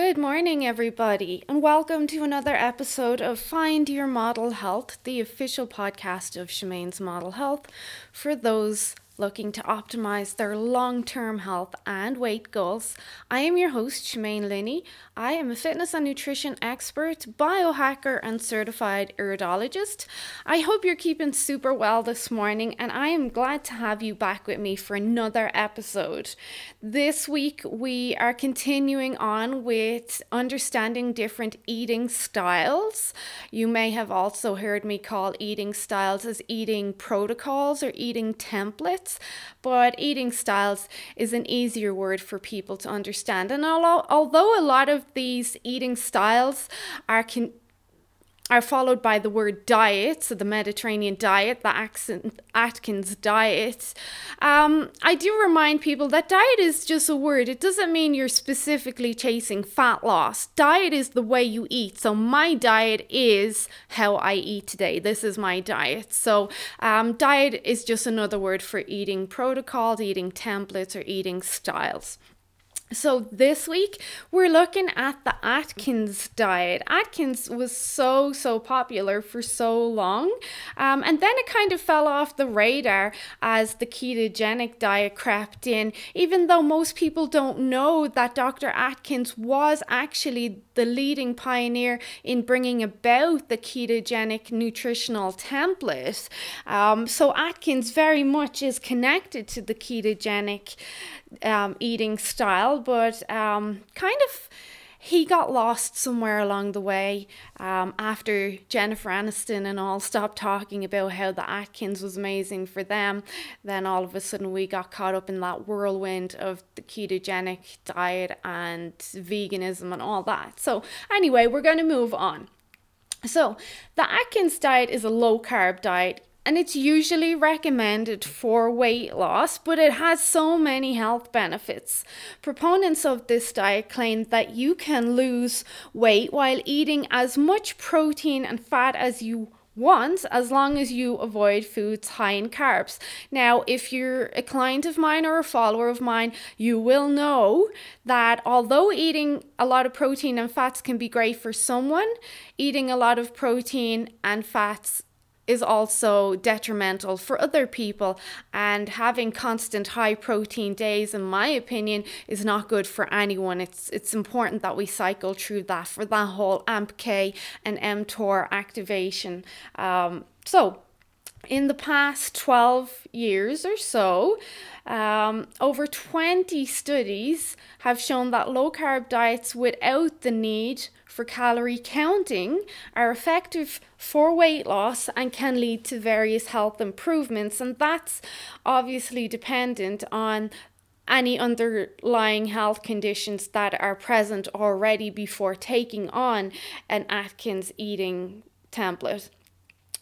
Good morning, everybody, and welcome to another episode of Find Your Model Health, the official podcast of Shemaine's Model Health. For those looking to optimize their long term health and weight goals. I am your host, Shemaine Linney. I am a fitness and nutrition expert, biohacker, and certified iridologist. I hope you're keeping super well this morning, and I am glad to have you back with me for another episode. This week, we are continuing on with understanding different eating styles. You may have also heard me call eating styles as eating protocols or eating templates habits, but eating styles is an easier word for people to understand. And although, a lot of these eating styles are con- are followed by the word diet, so the Mediterranean diet, the Atkins diet. Um, I do remind people that diet is just a word. It doesn't mean you're specifically chasing fat loss. Diet is the way you eat. So my diet is how I eat today. This is my diet. So um, diet is just another word for eating protocols, eating templates, or eating styles. So, this week we're looking at the Atkins diet. Atkins was so, so popular for so long, um, and then it kind of fell off the radar as the ketogenic diet crept in, even though most people don't know that Dr. Atkins was actually the leading pioneer in bringing about the ketogenic nutritional template. Um, so, Atkins very much is connected to the ketogenic um, eating style, but um, kind of he got lost somewhere along the way um, after Jennifer Aniston and all stopped talking about how the Atkins was amazing for them. Then all of a sudden we got caught up in that whirlwind of the ketogenic diet and veganism and all that. So, anyway, we're going to move on. So, the Atkins diet is a low carb diet and it's usually recommended for weight loss, but it has so many health benefits. Proponents of this diet claim that you can lose weight while eating as much protein and fat as you want as long as you avoid foods high in carbs. Now, if you're a client of mine or a follower of mine, you will know that although eating a lot of protein and fats can be great for someone, eating a lot of protein and fats is also detrimental for other people. And having constant high protein days, in my opinion, is not good for anyone. It's it's important that we cycle through that for that whole AMPK and mTOR activation. Um, so in the past 12 years or so, um, over 20 studies have shown that low carb diets without the need for calorie counting are effective for weight loss and can lead to various health improvements. And that's obviously dependent on any underlying health conditions that are present already before taking on an Atkins eating template.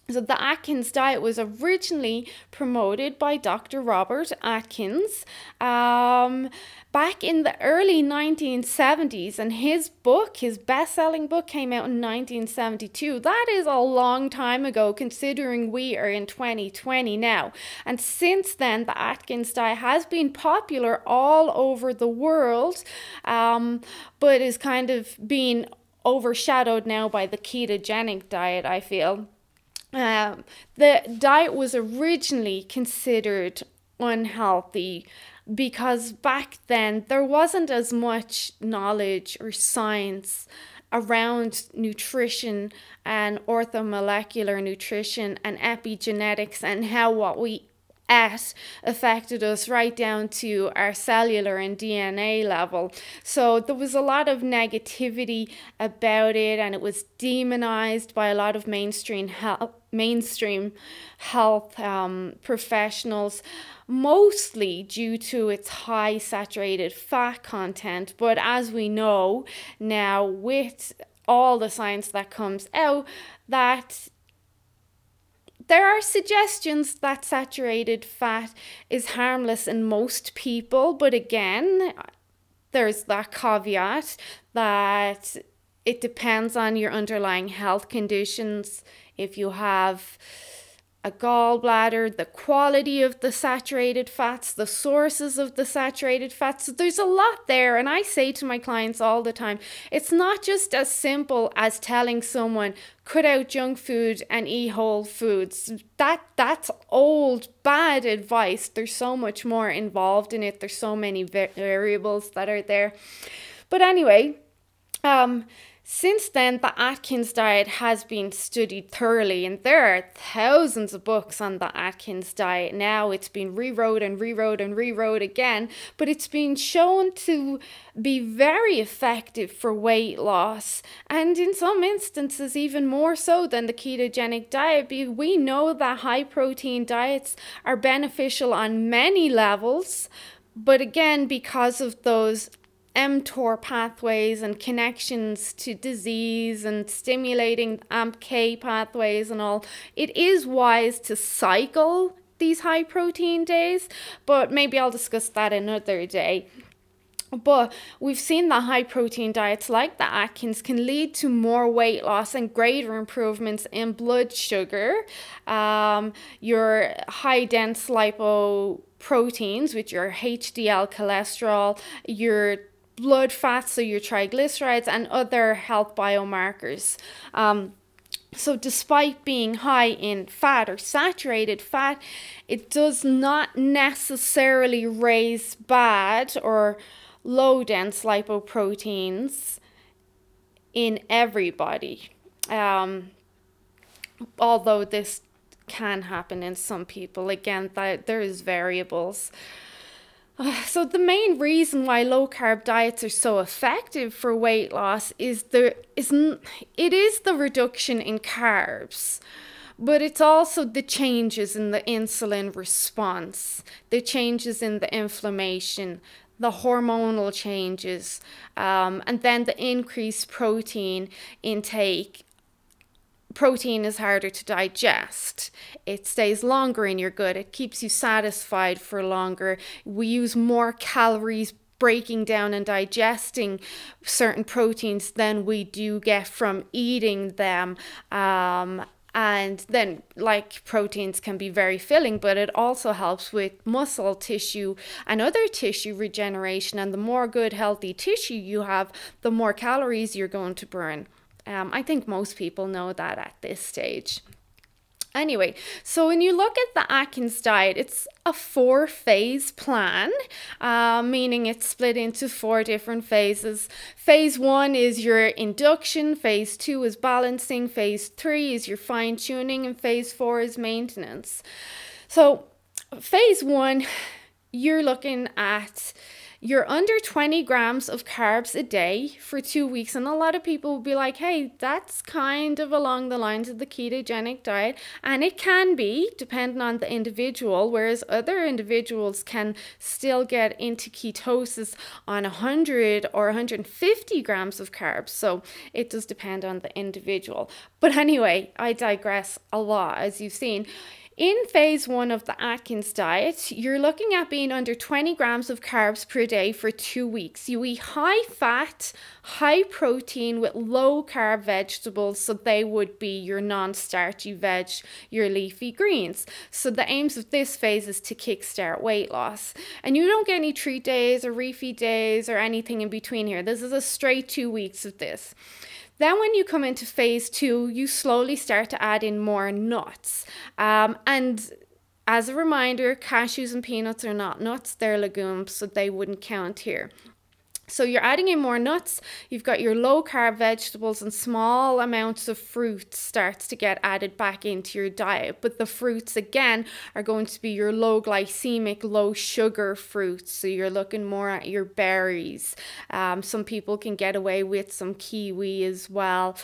So, the Atkins diet was originally promoted by Dr. Robert Atkins um, back in the early 1970s, and his book, his best selling book, came out in 1972. That is a long time ago, considering we are in 2020 now. And since then, the Atkins diet has been popular all over the world, um, but is kind of being overshadowed now by the ketogenic diet, I feel. Um, the diet was originally considered unhealthy because back then there wasn't as much knowledge or science around nutrition and orthomolecular nutrition and epigenetics and how what we ate affected us right down to our cellular and DNA level. So there was a lot of negativity about it and it was demonized by a lot of mainstream health mainstream health um, professionals mostly due to its high saturated fat content but as we know now with all the science that comes out that there are suggestions that saturated fat is harmless in most people, but again, there's that caveat that it depends on your underlying health conditions. If you have a gallbladder, the quality of the saturated fats, the sources of the saturated fats. So there's a lot there. And I say to my clients all the time, it's not just as simple as telling someone, cut out junk food and eat whole foods. That that's old bad advice. There's so much more involved in it. There's so many variables that are there. But anyway, um since then, the Atkins diet has been studied thoroughly, and there are thousands of books on the Atkins diet now. It's been rewrote and rewrote and rewrote again, but it's been shown to be very effective for weight loss, and in some instances, even more so than the ketogenic diet. We know that high protein diets are beneficial on many levels, but again, because of those mTOR pathways and connections to disease and stimulating AMPK pathways and all, it is wise to cycle these high protein days, but maybe I'll discuss that another day. But we've seen that high protein diets like the Atkins can lead to more weight loss and greater improvements in blood sugar, um, your high dense lipoproteins, which are HDL cholesterol, your blood fats, so your triglycerides, and other health biomarkers. Um, so, despite being high in fat or saturated fat, it does not necessarily raise bad or low dense lipoproteins in everybody. Um, although this can happen in some people, again, that there is variables. So the main reason why low carb diets are so effective for weight loss is there isn't it is the reduction in carbs but it's also the changes in the insulin response, the changes in the inflammation, the hormonal changes, um, and then the increased protein intake protein is harder to digest. It stays longer in your gut. It keeps you satisfied for longer. We use more calories breaking down and digesting certain proteins than we do get from eating them. Um, and then like proteins can be very filling but it also helps with muscle tissue and other tissue regeneration and the more good healthy tissue you have the more calories you're going to burn um, I think most people know that at this stage. Anyway, so when you look at the Atkins diet, it's a four phase plan, uh, meaning it's split into four different phases. Phase one is your induction, phase two is balancing, phase three is your fine tuning, and phase four is maintenance. So, phase one, you're looking at you're under 20 grams of carbs a day for two weeks. And a lot of people will be like, hey, that's kind of along the lines of the ketogenic diet. And it can be, depending on the individual, whereas other individuals can still get into ketosis on 100 or 150 grams of carbs. So it does depend on the individual. But anyway, I digress a lot, as you've seen. In phase one of the Atkins diet, you're looking at being under 20 grams of carbs per day for two weeks. You eat high fat, high protein with low carb vegetables, so they would be your non starchy veg, your leafy greens. So, the aims of this phase is to kickstart weight loss. And you don't get any treat days or refeed days or anything in between here. This is a straight two weeks of this. Then, when you come into phase two, you slowly start to add in more nuts. Um, and as a reminder, cashews and peanuts are not nuts, they're legumes, so they wouldn't count here. So you're adding in more nuts, you've got your low carb vegetables and small amounts of fruit starts to get added back into your diet. But the fruits again are going to be your low glycemic, low sugar fruits. So you're looking more at your berries. Um, some people can get away with some kiwi as well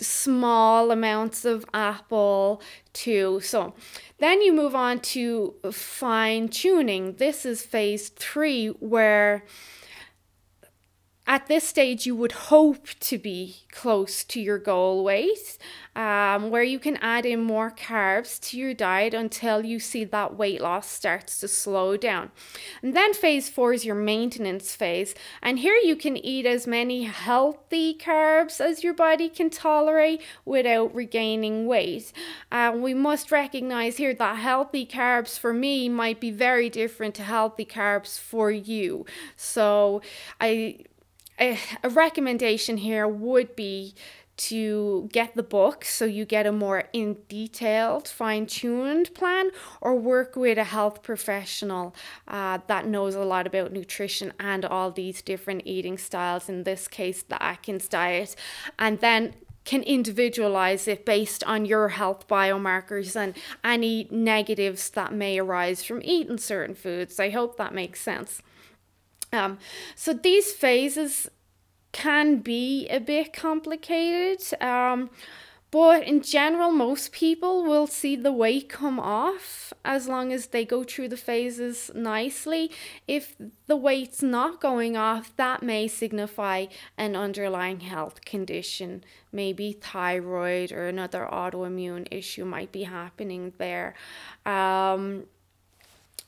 small amounts of apple too. So then you move on to fine tuning. This is phase three where at this stage, you would hope to be close to your goal weight, um, where you can add in more carbs to your diet until you see that weight loss starts to slow down. And then phase four is your maintenance phase. And here you can eat as many healthy carbs as your body can tolerate without regaining weight. Uh, we must recognize here that healthy carbs for me might be very different to healthy carbs for you. So I a, a recommendation here would be to get the book so you get a more in detailed fine tuned plan or work with a health professional uh, that knows a lot about nutrition and all these different eating styles in this case the atkins diet and then can individualize it based on your health biomarkers and any negatives that may arise from eating certain foods. I hope that makes sense um, so these phases can be a bit complicated. Um, but in general, most people will see the weight come off as long as they go through the phases nicely. If the weight's not going off, that may signify an underlying health condition. Maybe thyroid or another autoimmune issue might be happening there. Um,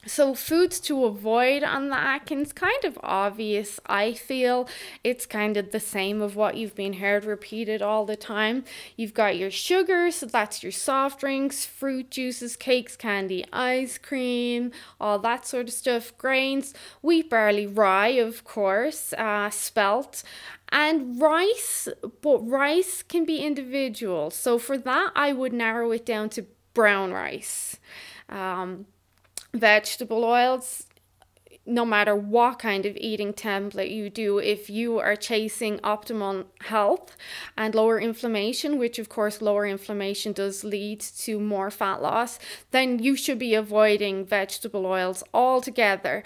so, foods to avoid on the Atkins, kind of obvious, I feel. It's kind of the same of what you've been heard repeated all the time. You've got your sugar, so that's your soft drinks, fruit juices, cakes, candy, ice cream, all that sort of stuff. Grains, wheat, barley, rye, of course, uh, spelt, and rice, but rice can be individual. So, for that, I would narrow it down to brown rice. Um, vegetable oils no matter what kind of eating template you do, if you are chasing optimal health and lower inflammation, which of course lower inflammation does lead to more fat loss, then you should be avoiding vegetable oils altogether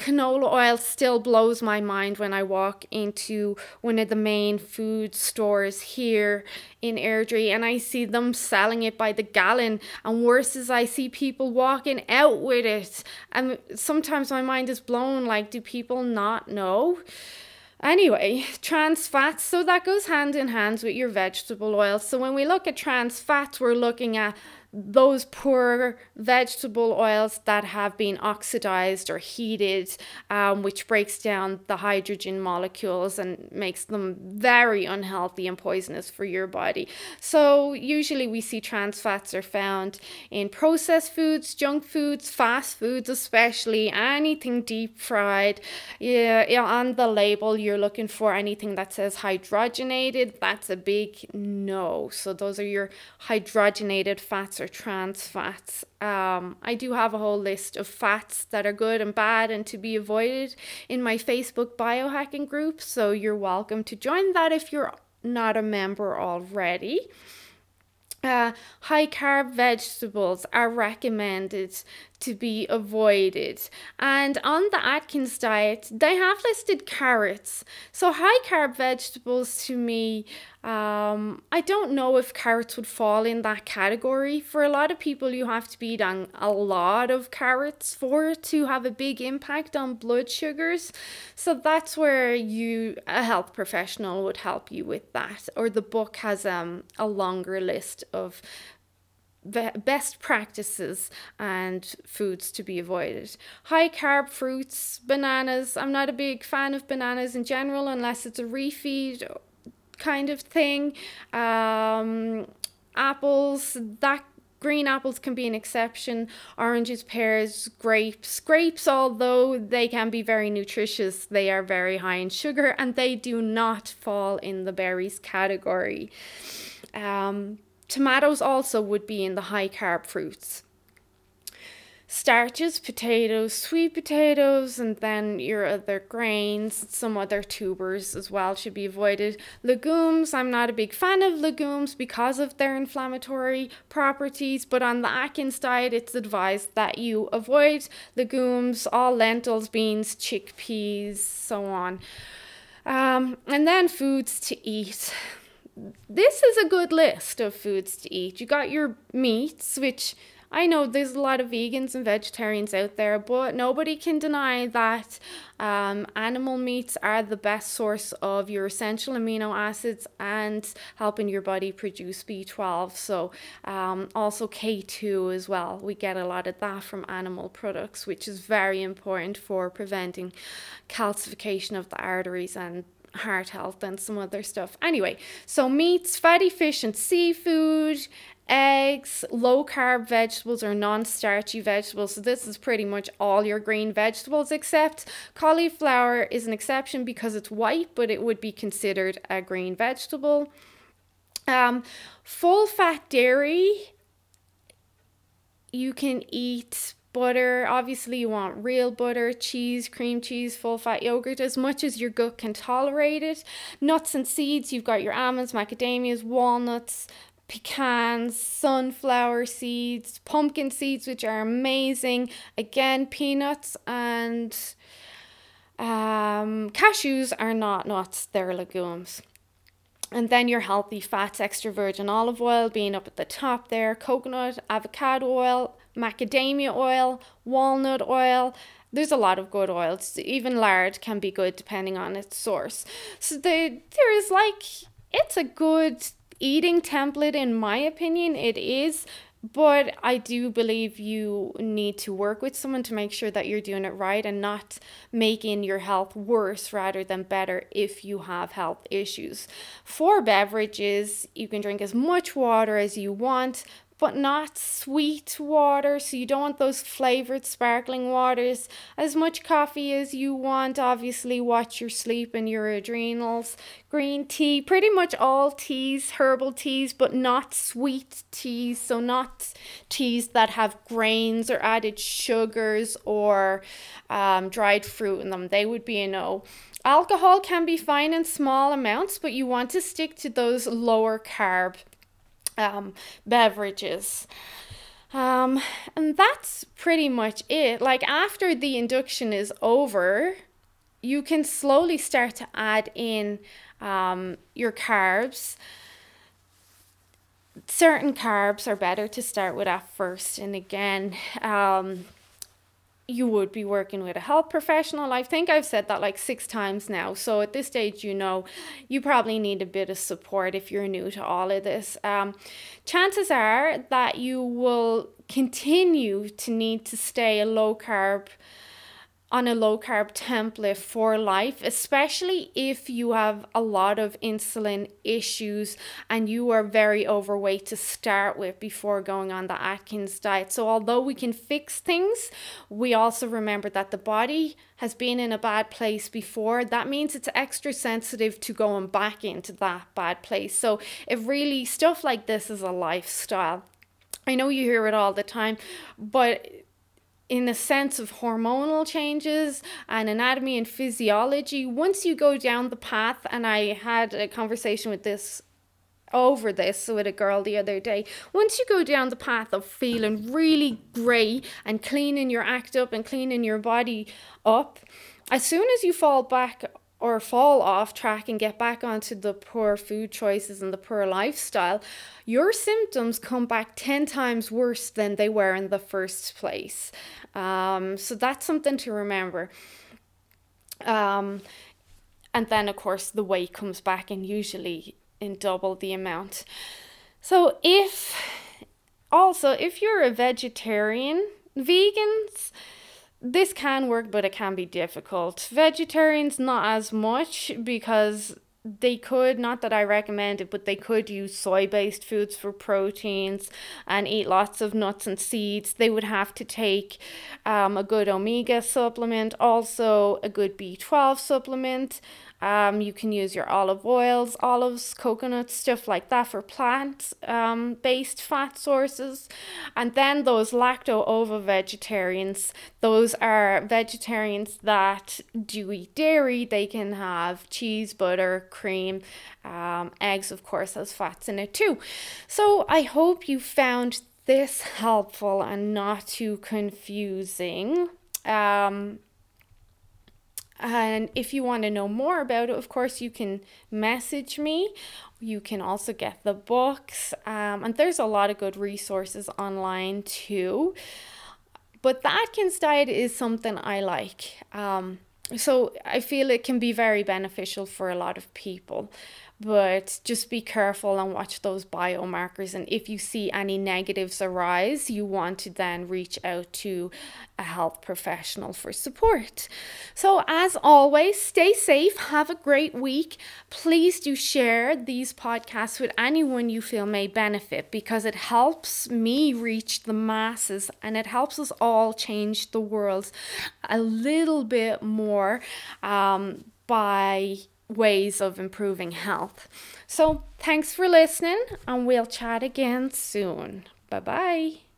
canola oil still blows my mind when I walk into one of the main food stores here in Airdrie and I see them selling it by the gallon. And worse is I see people walking out with it. And sometimes my mind is blown like, do people not know? Anyway, trans fats, so that goes hand in hand with your vegetable oil. So when we look at trans fats, we're looking at those poor vegetable oils that have been oxidized or heated, um, which breaks down the hydrogen molecules and makes them very unhealthy and poisonous for your body. So, usually, we see trans fats are found in processed foods, junk foods, fast foods, especially anything deep fried. Yeah, yeah, on the label, you're looking for anything that says hydrogenated. That's a big no. So, those are your hydrogenated fats or trans fats. Um, I do have a whole list of fats that are good and bad and to be avoided in my Facebook biohacking group. So you're welcome to join that if you're not a member already. Uh, high carb vegetables are recommended to be avoided. And on the Atkins diet, they have listed carrots. So, high carb vegetables to me um, I don't know if carrots would fall in that category. For a lot of people, you have to be eating a lot of carrots for it to have a big impact on blood sugars. So that's where you a health professional would help you with that. Or the book has um, a longer list of best practices and foods to be avoided. High carb fruits, bananas. I'm not a big fan of bananas in general unless it's a refeed kind of thing. Um, apples, that green apples can be an exception. Oranges, pears, grapes. Grapes, although they can be very nutritious, they are very high in sugar and they do not fall in the berries category. Um, tomatoes also would be in the high carb fruits starches, potatoes, sweet potatoes, and then your other grains, some other tubers as well should be avoided. Legumes, I'm not a big fan of legumes because of their inflammatory properties, but on the Atkins diet, it's advised that you avoid legumes, all lentils, beans, chickpeas, so on. Um, and then foods to eat. This is a good list of foods to eat. You got your meats, which I know there's a lot of vegans and vegetarians out there, but nobody can deny that um, animal meats are the best source of your essential amino acids and helping your body produce B12. So, um, also K2 as well. We get a lot of that from animal products, which is very important for preventing calcification of the arteries and heart health and some other stuff. Anyway, so meats, fatty fish, and seafood, eggs, low carb vegetables or non starchy vegetables. So, this is pretty much all your green vegetables, except cauliflower is an exception because it's white, but it would be considered a green vegetable. Um, full fat dairy, you can eat butter. Obviously, you want real butter, cheese, cream cheese, full fat yogurt, as much as your gut can tolerate it. Nuts and seeds, you've got your almonds, macadamias, walnuts, pecans, sunflower seeds, pumpkin seeds, which are amazing. Again, peanuts and um, cashews are not nuts, they're legumes. And then your healthy fats, extra virgin olive oil being up at the top there, coconut, avocado oil, macadamia oil, walnut oil. There's a lot of good oils. Even lard can be good depending on its source. So the, there is like, it's a good eating template, in my opinion. It is but I do believe you need to work with someone to make sure that you're doing it right and not making your health worse rather than better if you have health issues. For beverages, you can drink as much water as you want, but not sweet water. So you don't want those flavored sparkling waters. As much coffee as you want. Obviously, watch your sleep and your adrenals. Green tea, pretty much all teas, herbal teas, but not sweet teas. So not teas that have grains or added sugars or um, dried fruit in them. They would be a no. Alcohol can be fine in small amounts, but you want to stick to those lower carb um, beverages. Um, and that's pretty much it. Like after the induction is over, you can slowly start to add in um, your carbs. Certain carbs are better to start with at first, and again, um, you would be working with a health professional. I think I've said that like six times now. So at this stage, you know, you probably need a bit of support if you're new to all of this. Um, chances are that you will continue to need to stay a low carb on a low carb template for life, especially if you have a lot of insulin issues and you are very overweight to start with before going on the Atkins diet. So, although we can fix things, we also remember that the body has been in a bad place before. That means it's extra sensitive to going back into that bad place. So, it really stuff like this is a lifestyle, I know you hear it all the time, but in the sense of hormonal changes and anatomy and physiology, once you go down the path, and I had a conversation with this over this with a girl the other day. Once you go down the path of feeling really great and cleaning your act up and cleaning your body up, as soon as you fall back or fall off track and get back onto the poor food choices and the poor lifestyle, your symptoms come back 10 times worse than they were in the first place. Um, so that's something to remember. Um, and then, of course, the weight comes back and usually in double the amount. So, if also, if you're a vegetarian, vegans, this can work, but it can be difficult. Vegetarians, not as much because they could, not that I recommend it, but they could use soy based foods for proteins and eat lots of nuts and seeds. They would have to take um, a good omega supplement, also a good B12 supplement, um, you can use your olive oils, olives, coconuts, stuff like that for plant um, based fat sources. And then those lacto ovo vegetarians, those are vegetarians that do eat dairy. They can have cheese, butter, cream, um, eggs, of course, has fats in it too. So I hope you found this helpful and not too confusing. Um, And if you want to know more about it, of course, you can message me. You can also get the books. Um, and there's a lot of good resources online too. But the Atkins diet is something I like. Um, so I feel it can be very beneficial for a lot of people but just be careful and watch those biomarkers. And if you see any negatives arise you want to then reach out to a health professional for support. So as always stay safe have a great week. Please do share these podcasts with anyone you feel may benefit because it helps me reach the masses and it helps us all change the world a little bit more um, by ways of improving health. So, thanks for listening, and we'll chat again soon. Bye bye.